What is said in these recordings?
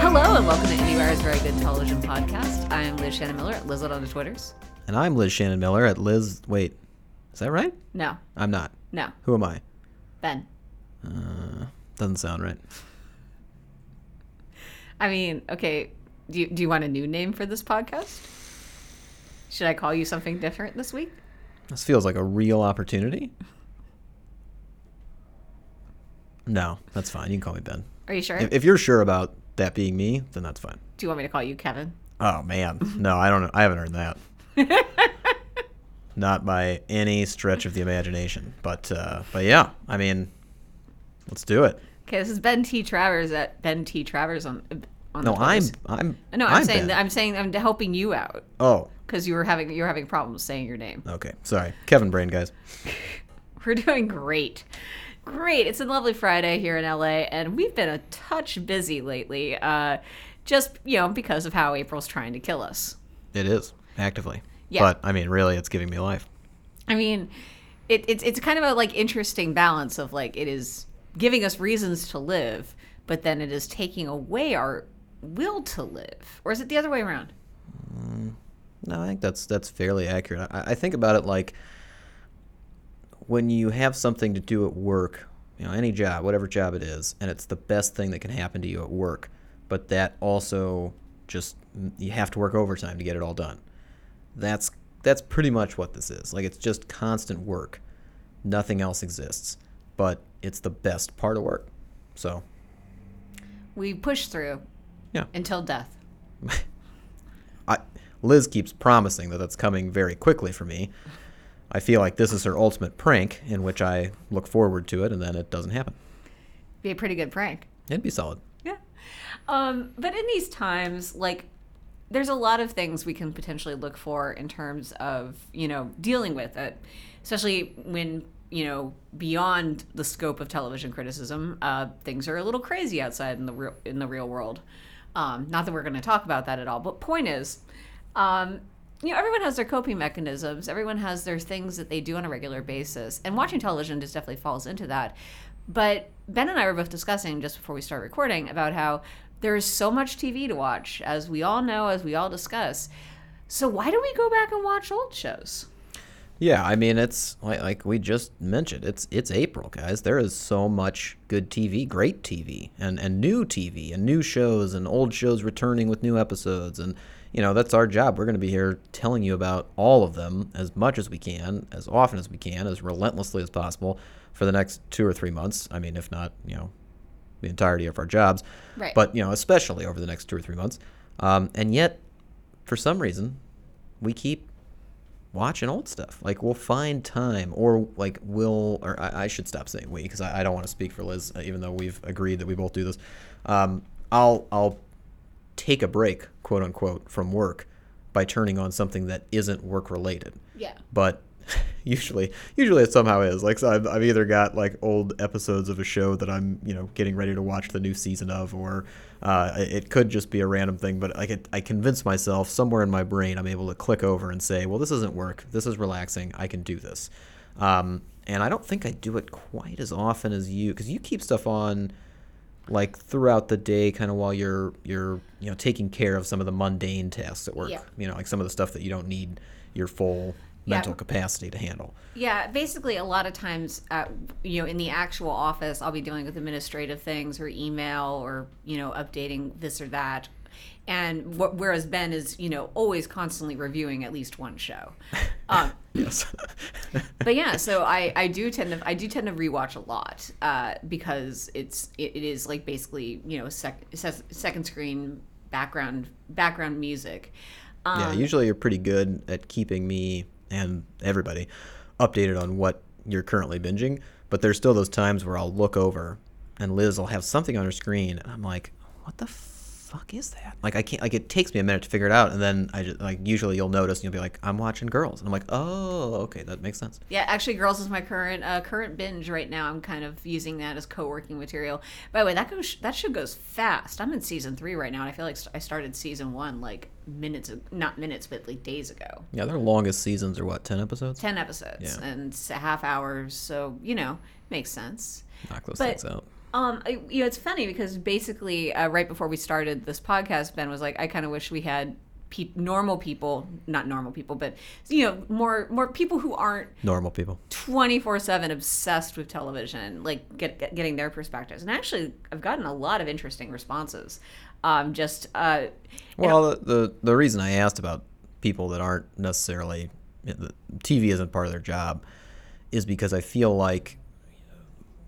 Hello and welcome to IndieWire's Very Good Television Podcast. I am Liz Shannon Miller at Lizlet on the Twitters. And I'm Liz Shannon Miller at Liz. Wait, is that right? No, I'm not. no, Who am I? Ben. Uh, doesn't sound right. I mean, okay, do you, do you want a new name for this podcast? Should I call you something different this week? This feels like a real opportunity. No, that's fine. You can call me Ben. Are you sure? If, if you're sure about that being me, then that's fine. do you want me to call you Kevin? Oh man, no, I don't. I haven't heard that. Not by any stretch of the imagination. But uh, but yeah, I mean, let's do it. Okay, this is Ben T. Travers at Ben T. Travers on. on the No, I'm I'm. No, I'm, saying Ben. that I'm saying I'm helping you out Oh, because you were having you're having problems saying your name. okay. Sorry, Kevin Brain, guys. We're doing great. Great. It's a lovely Friday here in LA, and we've been a touch busy lately, uh, just, you know, because of how April's trying to kill us. It is actively. Yeah. But I mean, really, it's giving me life. I mean, it, it's, it's kind of a, like, interesting balance of, like, it is giving us reasons to live, but then it is taking away our will to live. Or is it the other way around? No, I think that's that's fairly accurate. I, I think about it like when you have something to do at work, you know, any job, whatever job it is, and it's the best thing that can happen to you at work, but that also just mm, you have to work overtime to get it all done. That's that's pretty much what this is. Like it's just constant work. Nothing else exists, but it's the best part of work. So, We push through yeah. until death. I, Liz keeps promising that that's coming very quickly for me. I feel like this is her ultimate prank, in which I look forward to it, and then it doesn't happen. Be a pretty good prank. It'd be solid. Yeah. Um, but in these times, like, there's a lot of things we can potentially look for in terms of, you know, dealing with it, especially when, you know, beyond the scope of television criticism, uh, things are a little crazy outside in the real, in the real world. Um, not that we're going to talk about that at all, but point is, um, you know, everyone has their coping mechanisms. Everyone has their things that they do on a regular basis, and watching television just definitely falls into that. But Ben and I were both discussing just before we start recording about how there is so much TV to watch, as we all know, as we all discuss. So why don't we go back and watch old shows? Yeah, I mean it's like, like we just mentioned. It's it's April, guys. There is so much good TV, great TV, and and new TV, and new shows, and old shows returning with new episodes, and you know that's our job. We're going to be here telling you about all of them as much as we can, as often as we can, as relentlessly as possible for the next two or three months. I mean, if not, you know, the entirety of our jobs, Right. but you know, especially over the next two or three months. Um, and yet, for some reason, we keep watching old stuff. Like we'll find time, or like we'll, or I, I should stop saying we because I, I don't want to speak for Liz, even though we've agreed that we both do this. Um, I'll I'll take a break, quote unquote, from work by turning on something that isn't work related. Yeah. But usually, usually it somehow is. Like so I've, I've either got like old episodes of a show that I'm you know getting ready to watch the new season of, or uh, it could just be a random thing. But I could, I convince myself somewhere in my brain I'm able to click over and say, well, this isn't work. This is relaxing. I can do this. Um, and I don't think I do it quite as often as you, because you keep stuff on like throughout the day kind of while you're you're you know taking care of some of the mundane tasks at work Yeah. you know like some of the stuff that you don't need your full Yeah. mental capacity to handle Yeah, basically, a lot of times, uh, you know, in the actual office, I'll be dealing with administrative things or email or you know, updating this or that. And wh- whereas Ben is, you know, always constantly reviewing at least one show. Um, yes but yeah, so I, I do tend to I do tend to rewatch a lot uh, because it's it, it is like basically you know sec, se- second screen background background music. Um, yeah usually you're pretty good at keeping me and everybody updated on what you're currently binging but there's still those times where i'll look over and liz will have something on her screen and i'm like what the fuck is that? Like I can't like it takes me a minute to figure it out, and then I just like usually you'll notice and you'll be like, I'm watching Girls, and I'm like, oh, okay, that makes sense. Yeah, actually, Girls is my current uh, current binge right now. I'm kind of using that as co-working material. By the way, that goes that show goes fast. I'm in season three right now, and I feel like I started season one like minutes, not minutes, but like days ago. Yeah, their longest seasons are what ten episodes. Ten episodes Yeah. and half hours, so you know makes sense. Knock those But- things out. Um, I, you know, it's funny because basically, uh, right before we started this podcast, Ben was like, "I kind of wish we had pe- normal people, not normal people, but you know, more more people who aren't Normal people. 24 7 obsessed with television like get, get- getting their perspectives and actually i've gotten a lot of interesting responses um just uh Well, the, the the reason I asked about people that aren't necessarily the TV isn't part of their job is because I feel like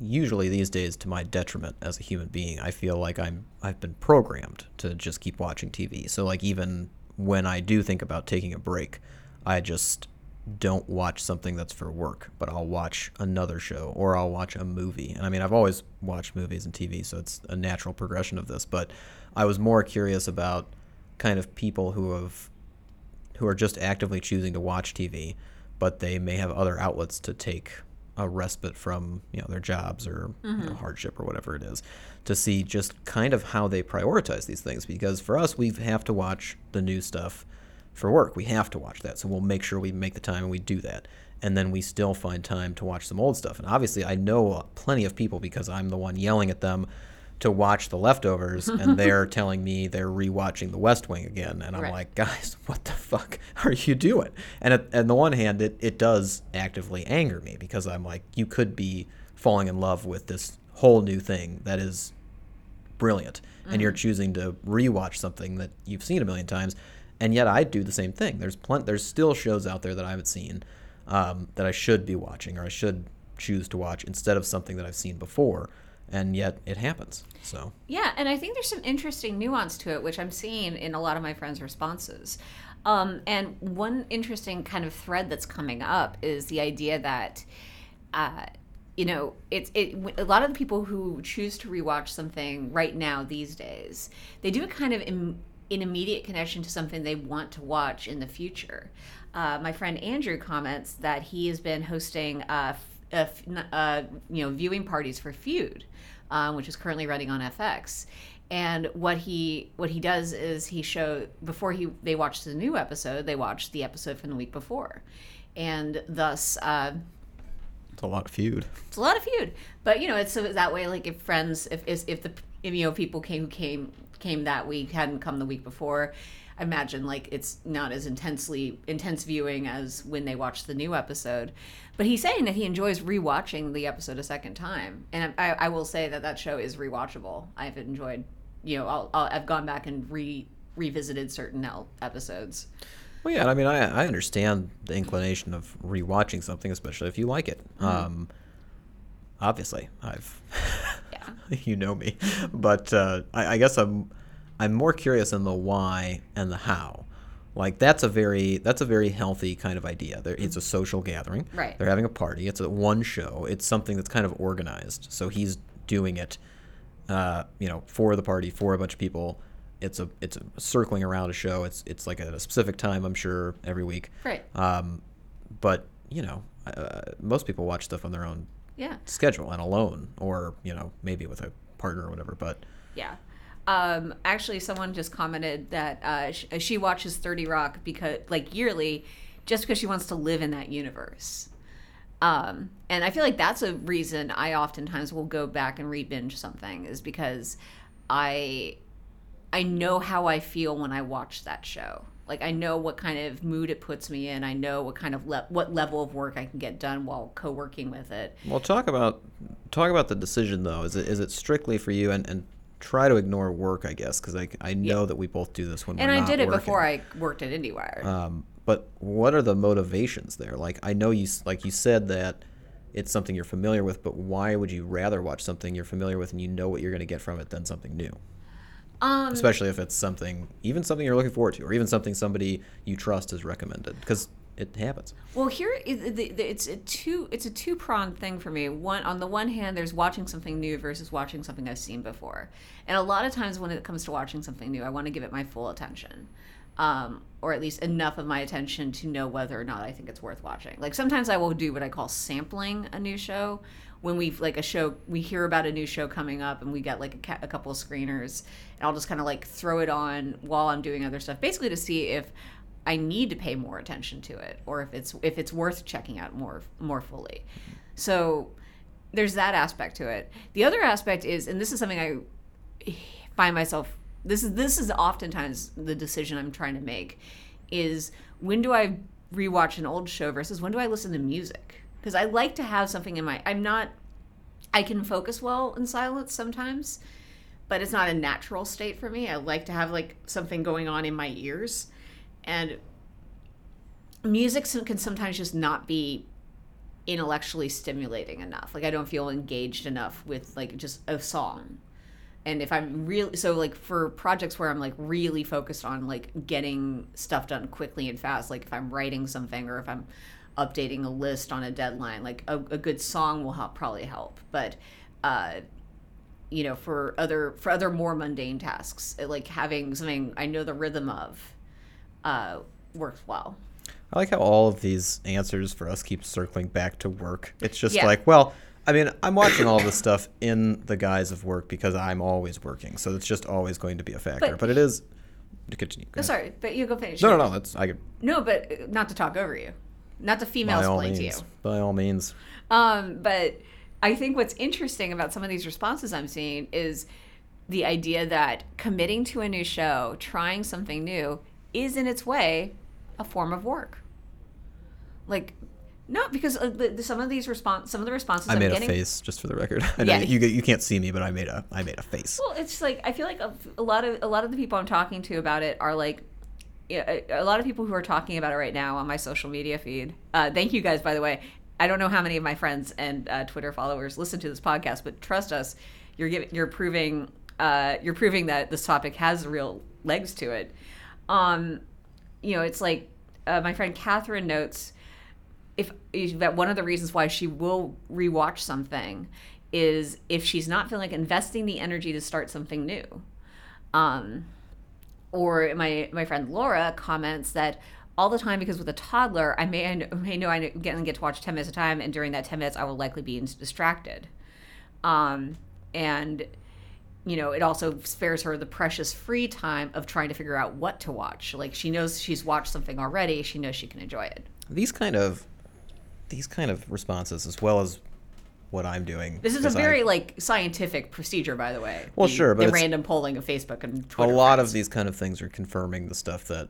usually these days to my detriment as a human being, I feel like I'm I've been programmed to just keep watching TV. So like even when I do think about taking a break, I just don't watch something that's for work, but I'll watch another show or I'll watch a movie. And I mean, I've always watched movies and TV, so it's a natural progression of this, but I was more curious about kind of people who have who are just actively choosing to watch TV, but they may have other outlets to take a respite from you know their jobs or you know, mm-hmm. hardship or whatever it is, to see just kind of how they prioritize these things. Because for us, we have to watch the new stuff for work. We have to watch that, so we'll make sure we make the time and we do that. And then we still find time to watch some old stuff. And obviously, I know plenty of people because I'm the one yelling at them to watch The Leftovers, and they're telling me they're rewatching The West Wing again, and I'm Right. like, guys, what the fuck are you doing? And at, on the one hand, it, it does actively anger me because I'm like, you could be falling in love with this whole new thing that is brilliant, and you're choosing to rewatch something that you've seen a million times, and yet I do the same thing. There's plenty, there's still shows out there that I haven't seen um, that I should be watching or I should choose to watch instead of something that I've seen before, and yet it happens. So Yeah, and I think there's some interesting nuance to it, which I'm seeing in a lot of my friends' responses. Um, and one interesting kind of thread that's coming up is the idea that, uh, you know, it's it. A lot of the people who choose to rewatch something right now these days, they do it kind of in, in immediate connection to something they want to watch in the future. Uh, my friend Andrew comments that he has been hosting uh, uh, f- uh, you know viewing parties for Feud, um, which is currently running on FX. And what he what he does is he show before he they watch the new episode, they watch the episode from the week before, and thus uh, it's a lot of feud. it's a lot of feud. But you know, it's so that way. Like if friends, if if, if the if, you know people came who came came that week hadn't come the week before, imagine like it's not as intensely intense viewing as when they watch the new episode. But he's saying that he enjoys rewatching the episode a second time, and I, I will say that that show is rewatchable. I've enjoyed, you know, I'll, I'll, I've gone back and re revisited certain episodes. Well, yeah, I mean, I, I understand the inclination of rewatching something, especially if you like it. Um, obviously, I've, Yeah. you know me, but uh, I, I guess I'm, I'm more curious in the why and the how. Like that's a very that's a very healthy kind of idea. There, it's a social gathering. Right. They're having a party. It's a one show. It's something that's kind of organized. So he's doing it, uh, you know, for the party for a bunch of people. It's a it's a circling around a show. It's it's like at a specific time. I'm sure every week. Right. Um, but you know, uh, most people watch stuff on their own Yeah. schedule and alone, or you know, maybe with a partner or whatever. But Yeah. Um, actually, someone just commented that uh, sh- she watches 30 Rock because, like, yearly, just because she wants to live in that universe. Um, and I feel like that's a reason I oftentimes will go back and re-binge something is because I I know how I feel when I watch that show. Like I know what kind of mood it puts me in. I know what kind of le- what level of work I can get done while co-working with it. Well, talk about talk about the decision though. Is it is it strictly for you and and try to ignore work, I guess, because I I know that we both do this when And I did it working. before I worked at IndieWire. Um, but what are the motivations there? Like I know you like you said that it's something you're familiar with, but why would you rather watch something you're familiar with and you know what you're going to get from it than something new? um, Especially if it's something, even something you're looking forward to, or even something somebody you trust has recommended. Because it happens. Well, here it's a two it's a two pronged thing for me. One on the one hand, there's watching something new versus watching something I've seen before, and a lot of times when it comes to watching something new, I want to give it my full attention, um, or at least enough of my attention to know whether or not I think it's worth watching. Like sometimes I will do what I call sampling a new show. When we like a show, we hear about a new show coming up, and we get like a, ca- a couple of screeners, and I'll just kind of like throw it on while I'm doing other stuff, basically to see if I need to pay more attention to it, or if it's if it's worth checking out more more fully. So there's that aspect to it. The other aspect is, and this is something I find myself this is this is oftentimes the decision I'm trying to make is when do I rewatch an old show versus when do I listen to music? Because I like to have something in my I'm not I can focus well in silence sometimes, but it's not a natural state for me. I like to have like something going on in my ears and music can sometimes just not be intellectually stimulating enough. Like i don't feel engaged enough with like just a song. And if i'm really so like for projects where i'm like really focused on like getting stuff done quickly and fast like if i'm writing something or if i'm updating a list on a deadline like a, a good song will help probably help. But uh you know for other for other more mundane tasks like having something i know the rhythm of uh works well I like how all of these answers for us keep circling back to work. It's just Yeah. like, well, I mean, I'm watching all this stuff in the guise of work because I'm always working, so it's just always going to be a factor. But- But, it is. Continue. Oh, sorry but you go finish No, no, no. That's I could. No, but uh, not to talk over you, not to female By all explain to you. means. By all means. Um, but I think what's interesting about some of these responses I'm seeing is the idea that committing to a new show, trying something new, is in its way a form of work. Like, no, because uh, the, the- some of these response, some of the responses I am made getting. a face just for the record. I know Yeah. you you can't see me, but I made a I made a face. Well, it's like I feel like a, a lot of a lot of the people I'm talking to about it are like yeah, a, a lot of people who are talking about it right now on my social media feed. Uh, thank you guys, by the way. I don't know how many of my friends and uh, Twitter followers listen to this podcast, but trust us, you're giving, you're proving, uh, you're proving that this topic has real legs to it. Um, you know, it's like uh, my friend Catherine notes if, that one of the reasons why she will rewatch something is if she's not feeling like investing the energy to start something new. Um, or my my friend Laura comments that all the time because with a toddler I may I may know I get get to watch ten minutes a time and during that ten minutes I will likely be distracted, um, and you know it also spares her the precious free time of trying to figure out what to watch. Like she knows she's watched something already, she knows she can enjoy it. These kind of these kind of responses, as well as what I'm doing. This is a because I- very like scientific procedure, by the way. Well, the, sure, but the random polling of Facebook and Twitter a lot friends. of these kind of things are confirming the stuff that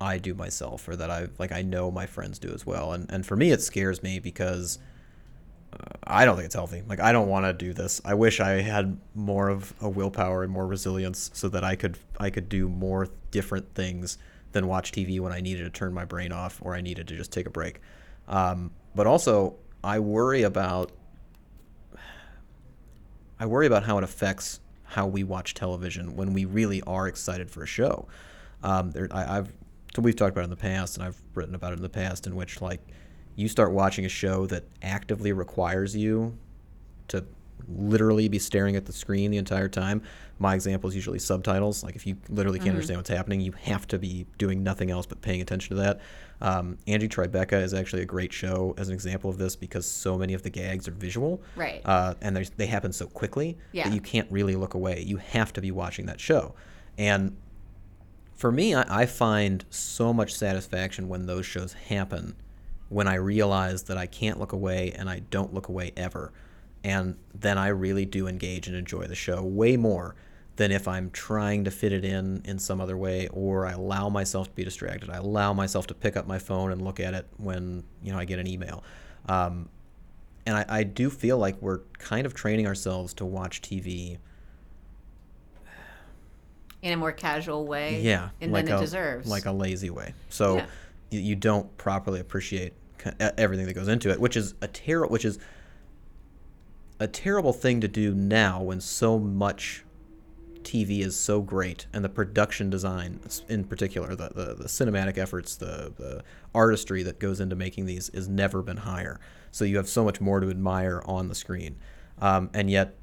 I do myself or that I like I know my friends do as well. And and for me it scares me because I don't think it's healthy. Like I don't want to do this. I wish I had more of a willpower and more resilience so that I could I could do more different things than watch TV when I needed to turn my brain off or I needed to just take a break. Um, but also I worry about I worry about how it affects how we watch television when we really are excited for a show. Um, there, I, I've so we've talked about it in the past, and I've written about it in the past, in which like you start watching a show that actively requires you to literally be staring at the screen the entire time. My example is usually subtitles. Like if you literally can't understand what's happening, you have to be doing nothing else but paying attention to that. Um, Angie Tribeca is actually a great show as an example of this because so many of the gags are visual, Right. Uh, and they happen so quickly Yeah. that you can't really look away. You have to be watching that show, and for me, I, I find so much satisfaction when those shows happen, when I realize that I can't look away and I don't look away ever. And then I really do engage and enjoy the show way more than if I'm trying to fit it in in some other way or I allow myself to be distracted. I allow myself to pick up my phone and look at it when, you know, I get an email. Um, and I, I do feel like we're kind of training ourselves to watch TV in a more casual way. yeah and like then it a, deserves. like a lazy way so Yeah. You, don't properly appreciate everything that goes into it which is a terrible which is a terrible thing to do now when so much TV is so great, and the production design, in particular, the, the, the cinematic efforts, the, the artistry that goes into making these, has never been higher. So you have so much more to admire on the screen. Um, and yet,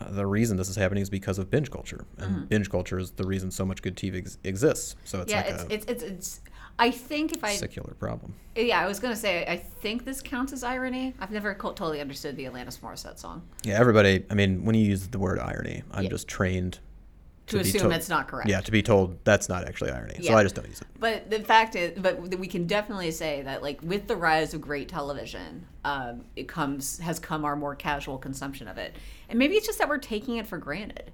uh, the reason this is happening is because of binge culture, and Mm-hmm. binge culture is the reason so much good TV ex- exists. So it's yeah, like it's, a it's it's it's. I think if I secular problem. yeah, I was gonna say I think this counts as irony. I've never co- totally understood the Alanis Morissette song Yeah, everybody. I mean, when you use the word irony, I'm Yeah. just trained to, be assume told- it's not correct. Yeah, to be told that's not actually irony, so Yeah. I just don't use it. But the fact is, but we can definitely say that, like, with the rise of great television, um, it comes has come our more casual consumption of it, and maybe it's just that we're taking it for granted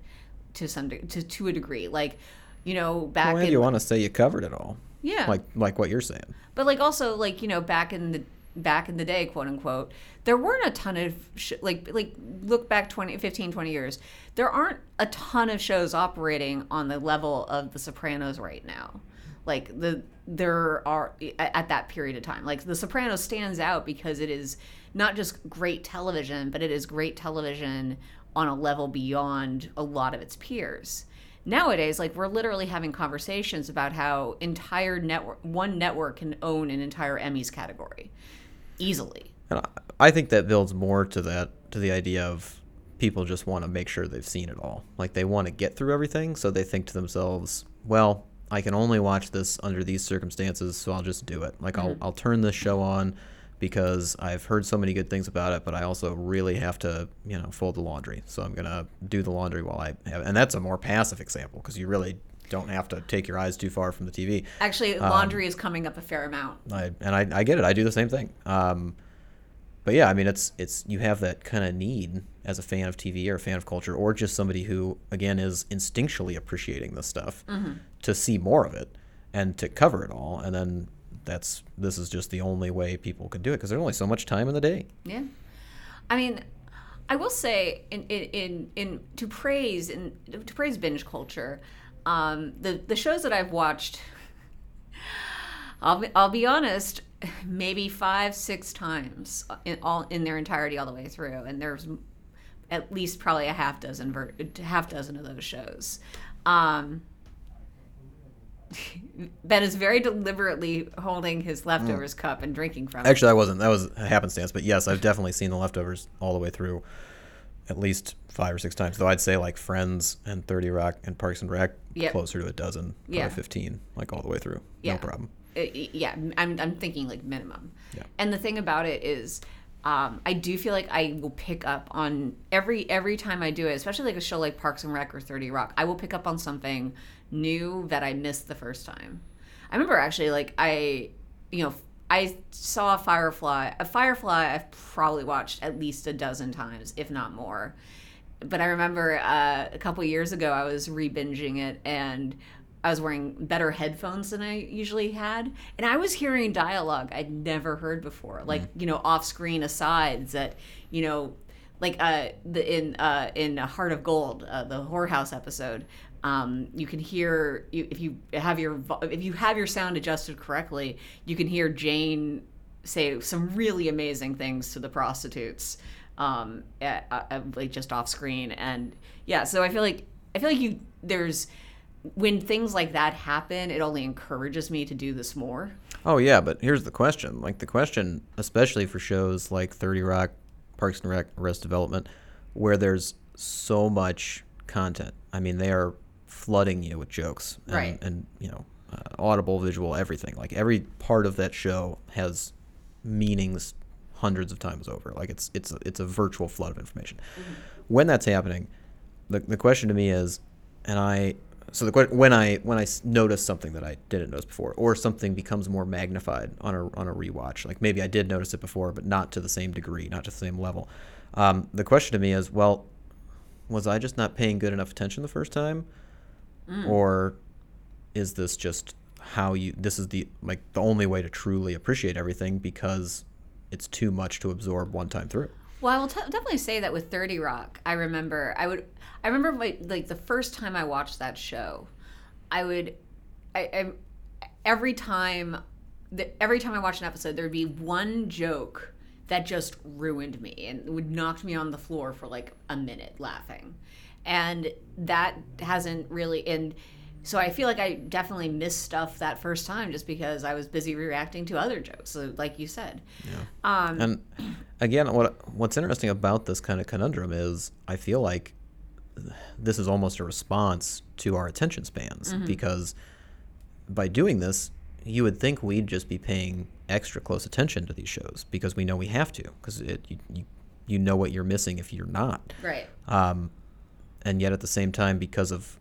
to some de- to to a degree. Like, you know, back Well, in you want to say you covered it all, yeah, like like what you're saying. but like also like you know back in the back in the day quote unquote there weren't a ton of sh- like like look back 20 15 20 years there aren't a ton of shows operating on the level of the sopranos right now. Like the there are at at that period of time. Like the sopranos stands out because it is not just great television but it is great television on a level beyond a lot of its peers nowadays like we're literally having conversations about how entire network one network can own an entire emmys category easily And I, I think that builds more to that to the idea of people just want to make sure they've seen it all. Like they want to get through everything, so they think to themselves, "Well, I can only watch this under these circumstances, so I'll just do it. Like I'll mm-hmm. I'll turn this show on because I've heard so many good things about it, but I also really have to, you know, fold the laundry. So I'm going to do the laundry while I have And that's a more passive example because you really don't have to take your eyes too far from the TV. actually laundry is coming up a fair amount I and I, I get it. I do the same thing. Um, but yeah, I mean, it's it's you have that kind of need as a fan of TV or a fan of culture, or just somebody who again is instinctually appreciating this stuff to see more of it and to cover it all. And then that's this is just the only way people can do it because there's only so much time in the day. Yeah, I mean, I will say in in in, in to praise in to praise binge culture, um, the the shows that I've watched, I'll be, I'll be honest, maybe five six times in all in their entirety all the way through, and there's at least probably a half dozen ver- half dozen of those shows. Um, Ben is very deliberately holding his leftovers cup and drinking from it. Actually, I wasn't. That was a happenstance. But yes, I've definitely seen the leftovers all the way through, at least five or six times. Though I'd say like Friends and Thirty Rock and Parks and Rec Yep. closer to a dozen, Yeah. fifteen, like all the way through. Yeah. No problem. Uh, yeah i'm, I'm thinking like minimum Yeah. and the thing about it is um, i do feel like i will pick up on every every time i do it especially like a show like parks and rec or 30 rock i will pick up on something new that i missed the first time. I remember actually like i you know i saw a firefly a firefly i've probably watched at least a dozen times if not more. But I remember uh, a couple years ago I was re-binging it and I was wearing better headphones than I usually had, and I was hearing dialogue I'd never heard before, like you know off-screen asides that you know, like uh, the in uh, in Heart of Gold, uh, the whorehouse episode. Um, you can hear you, if you have your if you have your sound adjusted correctly, you can hear Jane say some really amazing things to the prostitutes um at, uh, like just off screen and yeah so i feel like i feel like you there's when things like that happen it only encourages me to do this more Oh yeah, but here's the question. Like the question, especially for shows like Thirty Rock, Parks and Rec, Arrested Development, where there's so much content. I mean, they are flooding you with jokes and, Right. and you know, uh, audible, visual, everything. Like every part of that show has meanings hundreds of times over. Like it's it's it's a virtual flood of information. When that's happening, the the question to me is, and I so the when I when I notice something that I didn't notice before, or something becomes more magnified on a on a rewatch, like maybe I did notice it before, but not to the same degree, not to the same level. Um, the question to me is, well, was I just not paying good enough attention the first time, or is this just how you? This is the like the only way to truly appreciate everything because it's too much to absorb one time through. Well, I will t- definitely say that with Thirty Rock, I remember I would I remember my, like the first time I watched that show, I would I, I every time the, every time I watched an episode, there'd be one joke that just ruined me and would knock me on the floor for like a minute laughing. and that hasn't really and so I feel like I definitely missed stuff that first time just because I was busy reacting to other jokes, so like you said. Yeah. Um, And again, what what's interesting about this kind of conundrum is I feel like this is almost a response to our attention spans because by doing this, you would think we'd just be paying extra close attention to these shows because we know we have to because it you, you you know what you're missing if you're not. right. Um, and yet at the same time, because of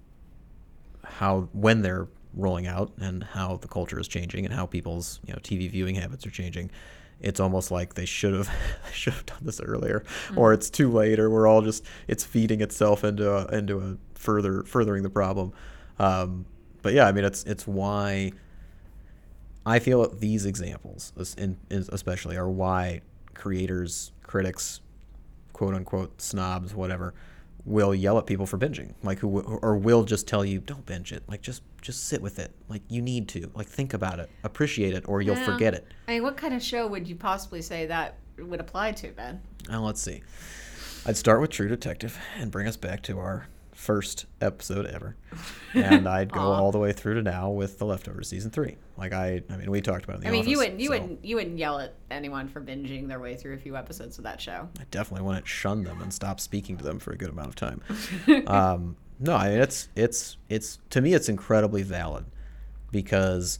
how when they're rolling out and how the culture is changing and how people's you know TV viewing habits are changing, it's almost like they should have should have done this earlier, or it's too late, or we're all just it's feeding itself into a, into a further furthering the problem. Um, but yeah, I mean it's it's why I feel these examples, es- in, is- especially, are why creators, critics, quote unquote snobs, whatever, will yell at people for binging, like who or will just tell you don't binge it, like just just sit with it, like you need to, like think about it, appreciate it, or you'll Yeah. forget it. I mean, what kind of show would you possibly say that would apply to, Ben? Now let's see. I'd start with True Detective and bring us back to our first episode ever, and I'd go all the way through to now with the leftovers season three. Like I, I mean, we talked about it in the I mean, you wouldn't you so wouldn't you wouldn't yell at anyone for binging their way through a few episodes of that show. I definitely wouldn't shun them and stop speaking to them for a good amount of time. um, no, I mean it's it's it's to me it's incredibly valid because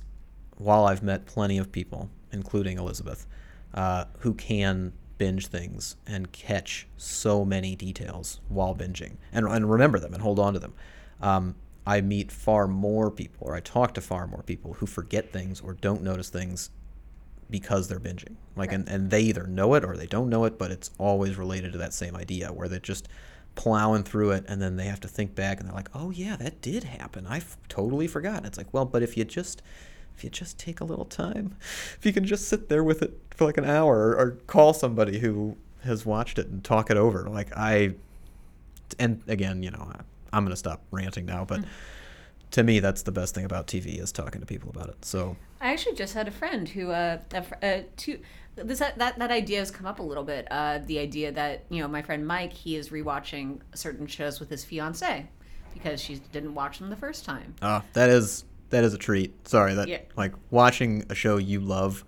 while I've met plenty of people, including Elizabeth, uh, who can binge things and catch so many details while binging and, and remember them and hold on to them. Um, I meet far more people, or I talk to far more people who forget things or don't notice things because they're binging. Like, and, and they either know it or they don't know it, but it's always related to that same idea where they're just plowing through it and then they have to think back and they're like, oh, yeah, that did happen. I f- totally forgot. It's like, well, but if you just. If you just take a little time, if you can just sit there with it for like an hour or, call somebody who has watched it and talk it over, like I, and again, you know, I, I'm going to stop ranting now, but to me, that's the best thing about TV is talking to people about it. So, I actually just had a friend who, uh, uh two, this that, that idea has come up a little bit. Uh, the idea that you know my friend Mike, he is rewatching certain shows with his fiance because she didn't watch them the first time. uh, that is that is a treat. Sorry that Yeah. like watching a show you love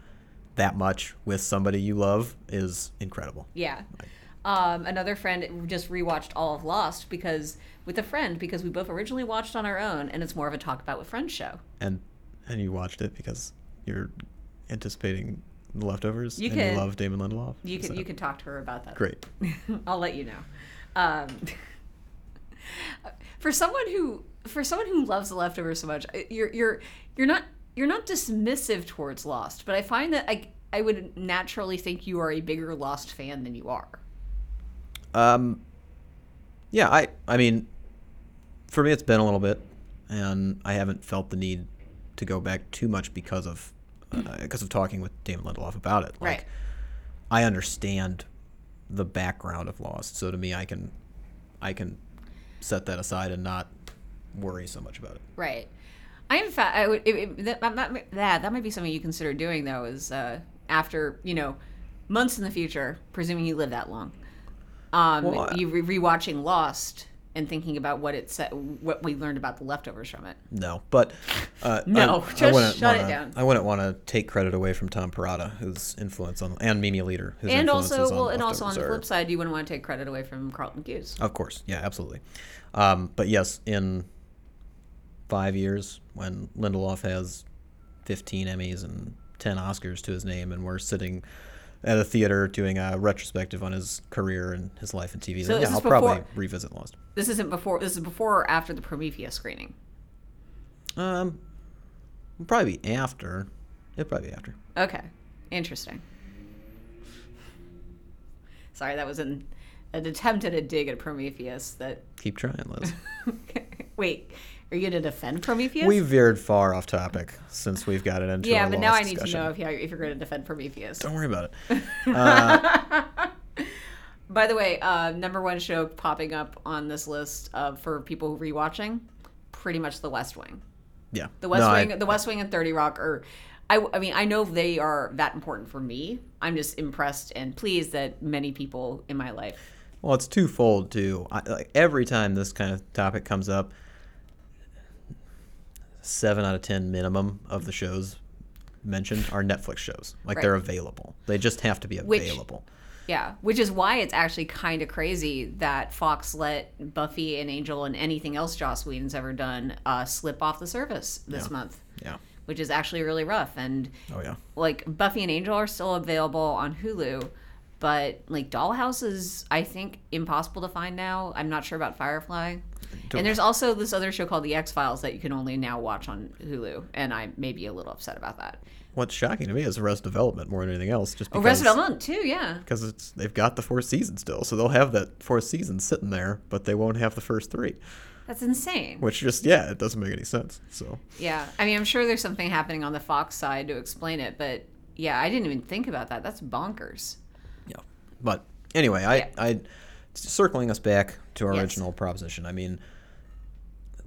that much with somebody you love is incredible. Yeah. Um, another friend just rewatched all of Lost because with a friend because we both originally watched on our own, and it's more of a talk about with friends show. And and you watched it because you're anticipating the leftovers You and can- you love Damon Lindelof. You can that- you can talk to her about that. great. I'll let you know. Um, for someone who for someone who loves the leftovers so much, you're you're you're not you're not dismissive towards Lost, but I find that I I would naturally think you are a bigger Lost fan than you are. Um, yeah, I I mean, for me, it's been a little bit, and I haven't felt the need to go back too much because of uh, because of talking with Damon Lindelof about it. Like, Right. I understand the background of Lost, so to me, I can I can set that aside and not worry so much about it. Right. I'm fact I would it, it, that, that that might be something you consider doing though is uh, after you know months in the future, presuming you live that long, um, Well, I- you re- rewatching Lost and thinking about what it said, what we learned about the leftovers from it. No, but uh, No, I, just wouldn't shut it wanna, down. I wouldn't want to take credit away from Tom Perrotta, whose influence on and Mimi Leder, whose and also, on well, and also on the are- flip side, you wouldn't want to take credit away from Carlton Cuse. Of course, yeah, absolutely. Um, but yes, in five years, when Lindelof has 15 Emmys and 10 Oscars to his name, and we're sitting at a theater doing a retrospective on his career and his life in TV, So yeah, I'll probably revisit Lost. This isn't before. This is before or after the Prometheus screening. Um, probably be after. It'll probably be after. Okay, interesting. Sorry, that was an an attempt at a dig at Prometheus. That Keep trying, Liz. okay. wait, are you going to defend Prometheus? we veered far off topic since we've got it into yeah, but now I need discussion. to know if, you, if you're going to defend Prometheus. Don't worry about it. Uh, By the way, uh, number one show popping up on this list of for people who rewatching, pretty much The West Wing. yeah, The West No, I- Wing, The West Wing, and Thirty Rock are. I, I mean, I know they are that important for me. I'm just impressed and pleased that many people in my life Well, it's twofold too. I, like every time this kind of topic comes up, seven out of ten minimum of the shows mentioned are Netflix shows. Like Right. they're available. They just have to be Which- available. Yeah, which is why it's actually kind of crazy that Fox let Buffy and Angel and anything else Joss Whedon's ever done uh, slip off the service this Yeah. month, yeah. which is actually really rough. And Oh yeah. like Buffy and Angel are still available on Hulu, but like Dollhouse is I think impossible to find now. I'm not sure about Firefly. Don't- And there's also this other show called The X Files that you can only now watch on Hulu, and I may be a little upset about that. What's shocking to me is Arrested Development more than anything else. Just Oh, because, Rest Development too, yeah. because it's they've got the fourth season still, so they'll have that fourth season sitting there, but they won't have the first three. That's insane. Which just yeah, it doesn't make any sense. So Yeah, I mean, I'm sure there's something happening on the Fox side to explain it, but yeah, I didn't even think about that. That's bonkers. Yeah. But anyway, I, Yeah. I circling us back to our Yes. original proposition. I mean,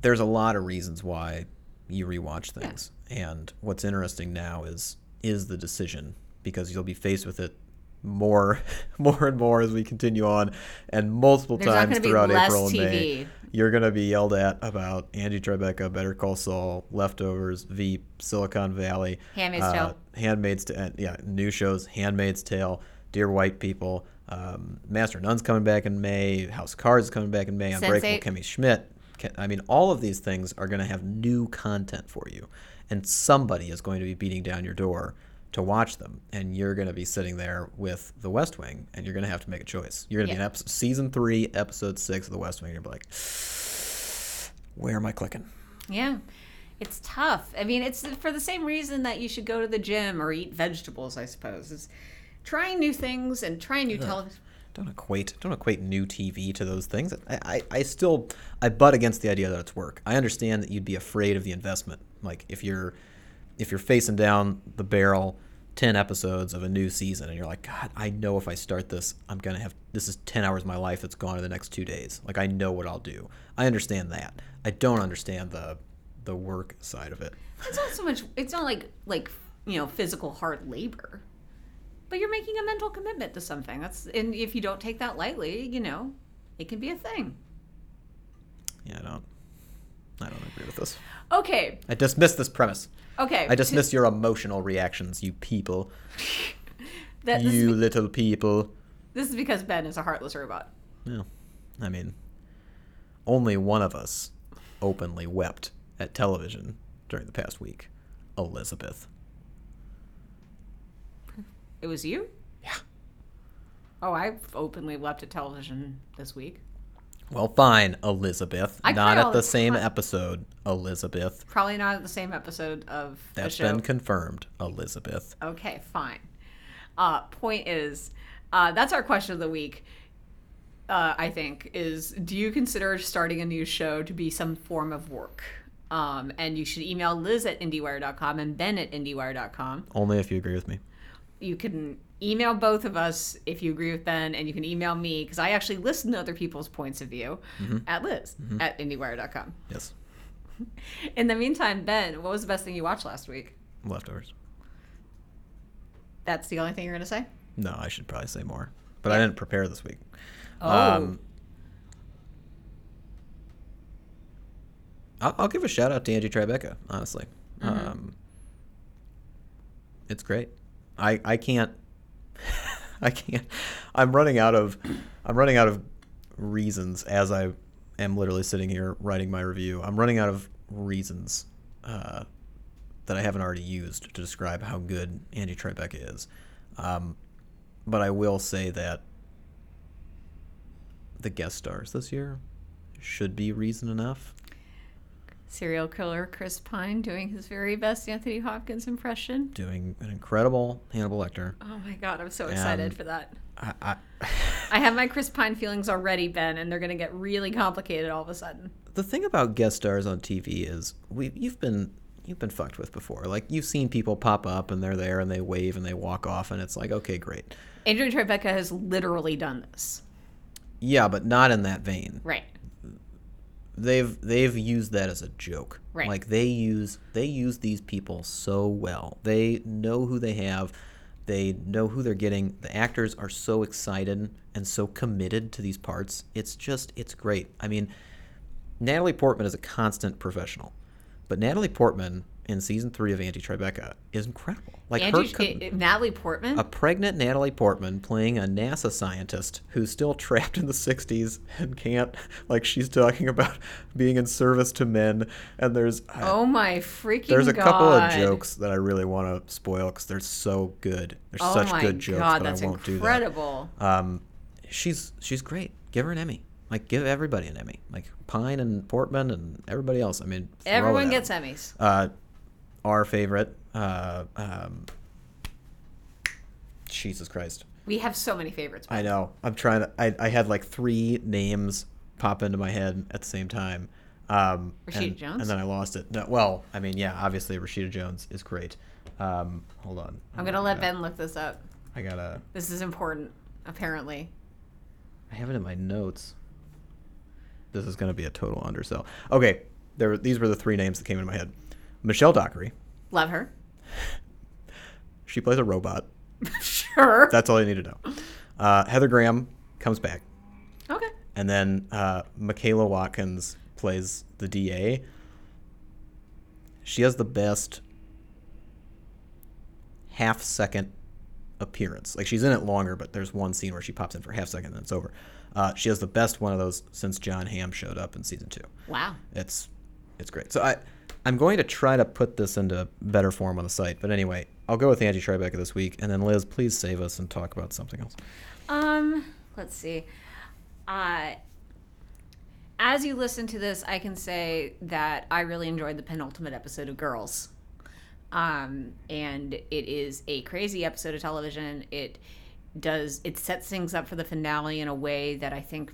there's a lot of reasons why you rewatch things, and what's interesting now is is the decision because you'll be faced with it more, more and more as we continue on, and multiple There's times throughout April and May. You're gonna be yelled at about Angie Tribeca, Better Call Saul, Leftovers, Veep, Silicon Valley, Handmaid's uh, Tale. Handmaid's Tale, yeah, new shows, Handmaid's Tale, Dear White People, um, Master of None's coming back in May, House of Cards is coming back in May, Unbreakable Sense8. Kimmy Schmidt. I mean, all of these things are going to have new content for you, and somebody is going to be beating down your door to watch them, and you're going to be sitting there with The West Wing, and you're going to have to make a choice. You're going to be in episode, season three, episode six of The West Wing, and you're like, where am I clicking? Yeah. It's tough. I mean, it's for the same reason that you should go to the gym or eat vegetables, I suppose. It's trying new things and trying new television. Don't equate don't equate new TV to those things. I, I, I still I butt against the idea that it's work. I understand that you'd be afraid of the investment. Like if you're if you're facing down the barrel ten episodes of a new season and you're like, God, I know if I start this, I'm gonna have this is ten hours of my life that's gone in the next two days. Like I know what I'll do. I understand that. I don't understand the the work side of it. It's not so much. It's not like like you know physical hard labor, but you're making a mental commitment to something. That's and if you don't take that lightly, you know, it can be a thing. Yeah, I don't I don't agree with this. Okay. I dismiss this premise. Okay. I dismiss your emotional reactions, you people. that. You is, little people. this is because Ben is a heartless robot. Yeah. I mean, only one of us openly wept at television during the past week Elizabeth. It was you. Yeah. Oh, I've openly wept at television this week. Well, fine, Elizabeth. I Not at the the same time. episode, Elizabeth. Probably not at the same episode of a That's show. been confirmed, Elizabeth. Okay, fine. Uh, point is, uh, that's our question of the week. Uh, I think is, do you consider starting a new show to be some form of work? Um, and you should email Liz at IndieWire.com and Ben at IndieWire.com. Only if you agree with me. You can email both of us if you agree with Ben, and you can email me because I actually listen to other people's points of view at Liz at IndieWire.com. Yes. In the meantime, Ben, what was the best thing you watched last week? Leftovers. That's the only thing you're going to say? No, I should probably say more. But I didn't prepare this week. Oh. Um, I'll, I'll give a shout out to Angie Tribeca, honestly. Mm-hmm. Um, it's great. I I can't. I can't. I'm running out of. I'm running out of reasons as I am literally sitting here writing my review. I'm running out of reasons uh, that I haven't already used to describe how good Angie Tribeca is. Um, but I will say that the guest stars this year should be reason enough. Serial killer Chris Pine doing his very best Anthony Hopkins impression. Doing an incredible Hannibal Lecter. Oh my god, I'm so excited Um, for that. I, I, I have my Chris Pine feelings already, Ben, and they're going to get really complicated all of a sudden. the thing about guest stars on TV is we you've been you've been fucked with before. Like you've seen people pop up and they're there and they wave and they walk off and it's like okay great. Angie Tribeca has literally done this. Yeah, but not in that vein. Right. They've they've used that as a joke. Right. Like they use they use these people so well. They know who they have. They know who they're getting. The actors are so excited and so committed to these parts. It's just, it's great. I mean, Natalie Portman is a constant professional, but Natalie Portman in season three of Angie Tribeca is incredible. Like Angie, her, eh, eh, Natalie Portman. a pregnant Natalie Portman playing a NASA scientist who's still trapped in the 60s and can't, like, she's talking about being in service to men. And there's, oh my freaking there's a god! couple of jokes that I really want to spoil because they're so good. They're Oh such good jokes, god, but that's I won't do that. incredible. Um, she's she's great. Give her an Emmy. Like, give everybody an Emmy. Like Pine and Portman and everybody else. I mean, Everyone gets gets 'em. Emmys. Uh, our favorite. Uh, um, Jesus Christ. We have so many favorites. I know. I'm trying to. I, I had like three names pop into my head at the same time. Um, Rashida and, Jones? And then I lost it. No, well, I mean, yeah, obviously Rashida Jones is great. Um, hold on. I'm gonna let Ben look this up. I gotta. This is important, apparently. I have it in my notes. This is gonna be a total undersell. Okay, there. were- These were the three names that came into my head. Michelle Dockery. Love her. She plays a robot. sure. That's all you need to know. Uh, Heather Graham comes back. okay. And then uh, Michaela Watkins plays the DA. She has the best half second appearance. Like she's in it longer, but there's one scene where she pops in for a half second and then it's over. Uh, she has the best one of those since Jon Hamm showed up in season two. Wow. It's it's great. So I I'm going to try to put this into better form on the site. But anyway, I'll go with Angie Tribeca this week, and then Liz, please save us and talk about something else. Um, let's see. Uh, as you listen to this, I can say that I really enjoyed the penultimate episode of Girls. Um, and it is a crazy episode of television. It does it sets things up for the finale in a way that I think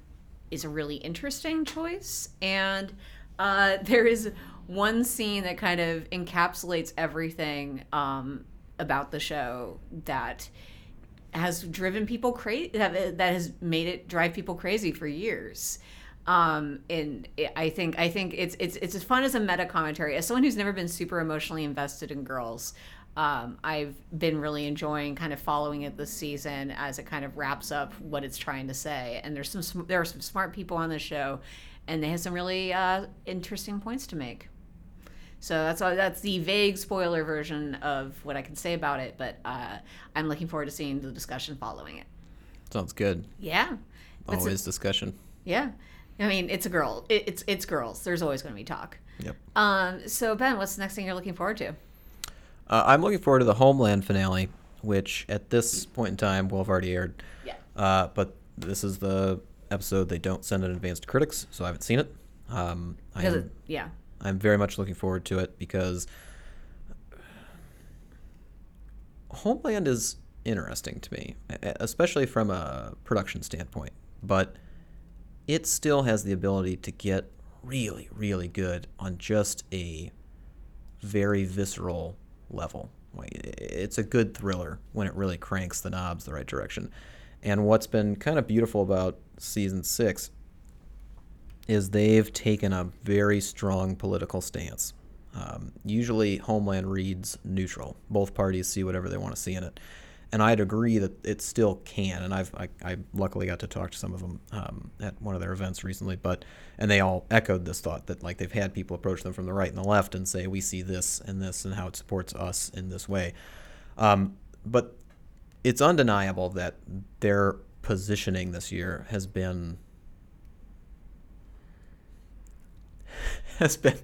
is a really interesting choice. And uh, there is one scene that kind of encapsulates everything um, about the show that has driven people crazy that, that has made it drive people crazy for years. Um and i think i think it's it's it's as fun as a meta commentary. As someone who's never been super emotionally invested in girls um i've been really enjoying kind of following it this season as it kind of wraps up what it's trying to say. And there's some there are some smart people on the show and they have some really uh interesting points to make so that's all, that's the vague spoiler version of what I can say about it, but uh, I'm looking forward to seeing the discussion following it. Sounds good. Yeah, It's Always discussion. yeah. I mean, it's a girl. It, it's it's girls. There's always going to be talk. Yep. Um. So Ben, what's the next thing you're looking forward to? Uh, I'm looking forward to the Homeland finale, which at this point in time will have already aired. Yeah. Uh, but this is the episode they don't send in advance to critics, so I haven't seen it. Um, I am, it, yeah. I'm very much looking forward to it because Homeland is interesting to me, especially from a production standpoint. But it still has the ability to get really, really good on just a very visceral level. It's a good thriller when it really cranks the knobs the right direction. And what's been kind of beautiful about season six is they've taken a very strong political stance. Um, usually, Homeland reads neutral. Both parties see whatever they want to see in it, and I'd agree that it still can. And I've I, I luckily got to talk to some of them um, at one of their events recently, but and they all echoed this thought that like they've had people approach them from the right and the left and say we see this and this and how it supports us in this way. Um, but it's undeniable that their positioning this year has been has been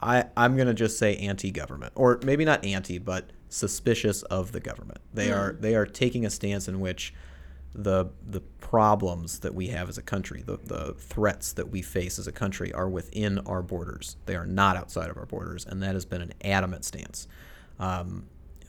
I, I'm gonna just say anti-government, or maybe not anti, but suspicious of the government. They are they are taking a stance in which the the problems that we have as a country, the, the threats that we face as a country, are within our borders. They are not outside of our borders, and that has been an adamant stance. Um,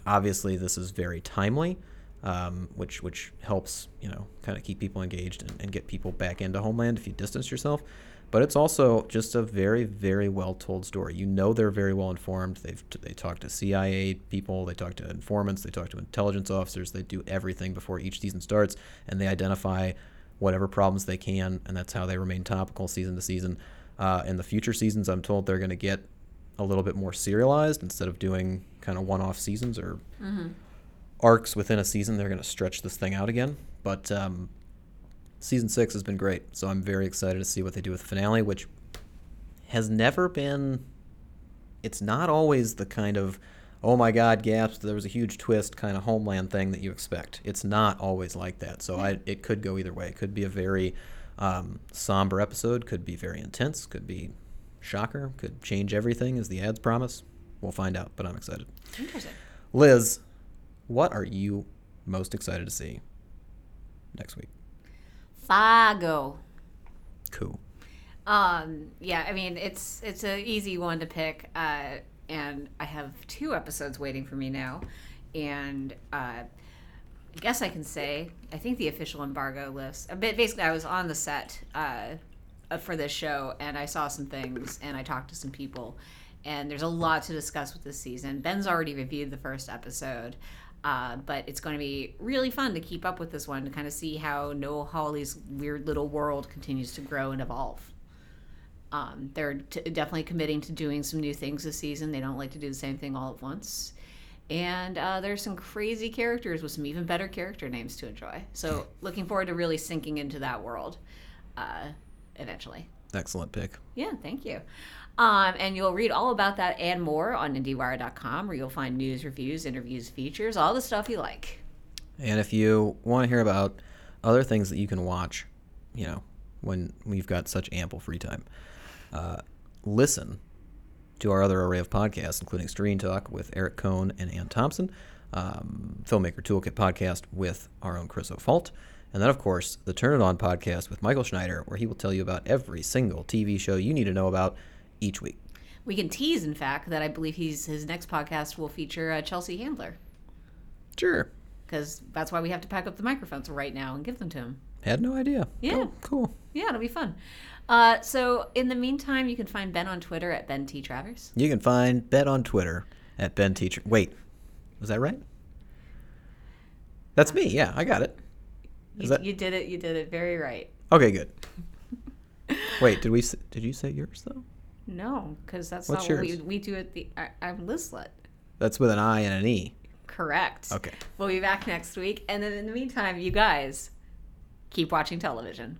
obviously, this is very timely, um, which which helps you know kind of keep people engaged and, and get people back into Homeland if you distance yourself. But it's also just a very very well told story. You know they're very well informed. They've they talk to CIA people, they talk to informants, they talk to intelligence officers. They do everything before each season starts, and they identify whatever problems they can, and that's how they remain topical season to season. Uh, in the future seasons, I'm told they're going to get a little bit more serialized instead of doing kind of one-off seasons or arcs within a season, they're going to stretch this thing out again. But um, season six has been great, so I'm very excited to see what they do with the finale, which has never been. It's not always the kind of, oh my God, gasp! There was a huge twist kind of Homeland thing that you expect. It's not always like that. So I, it could go either way. It could be a very um, somber episode. Could be very intense. Could be shocker. Could change everything as the ads promise. We'll find out, but I'm excited. Interesting. Liz, what are you most excited to see next week? Fargo. Cool. Um, yeah, I mean it's it's an easy one to pick, uh, and I have two episodes waiting for me now, and uh, I guess I can say I think the official embargo list. A bit basically, I was on the set uh, uh, for this show, and I saw some things, and I talked to some people, and there's a lot to discuss with this season. Ben's already reviewed the first episode. Uh, but it's going to be really fun to keep up with this one to kind of see how Noah Hawley's weird little world continues to grow and evolve. Um, they're t- definitely committing to doing some new things this season. They don't like to do the same thing all at once. And uh, there's some crazy characters with some even better character names to enjoy. So, looking forward to really sinking into that world uh, eventually. Excellent pick. Yeah, thank you. Um, and you'll read all about that and more on IndieWire.com, where you'll find news, reviews, interviews, features, all the stuff you like. And if you want to hear about other things that you can watch, you know, when we've got such ample free time, uh, listen to our other array of podcasts, including Screen Talk with Eric Kohn and Anne Thompson, um, Filmmaker Toolkit podcast with our own Chris O'Falt, and then, of course, the Turn It On podcast with Michael Schneider, where he will tell you about every single TV show you need to know about each week. We can tease, in fact, that I believe he's his next podcast will feature uh, Chelsea Handler Sure. because that's why we have to pack up the microphones right now and give them to him. Had no idea. Yeah. Oh, cool. Yeah, it'll be fun. Uh, so, in the meantime, you can find Ben on Twitter at Ben T Travers. You can find Ben on Twitter at Ben T. Teacher. Wait, was that right? That's me. Yeah, I got it. You, that- you did it. You did it very right. Okay, good. Wait, did we? Did you say yours though? No, because that's What's not what we, we do at the. I, I'm Lizlet. That's with an I and an E. Correct. Okay. We'll be back next week. And then in the meantime, you guys keep watching television.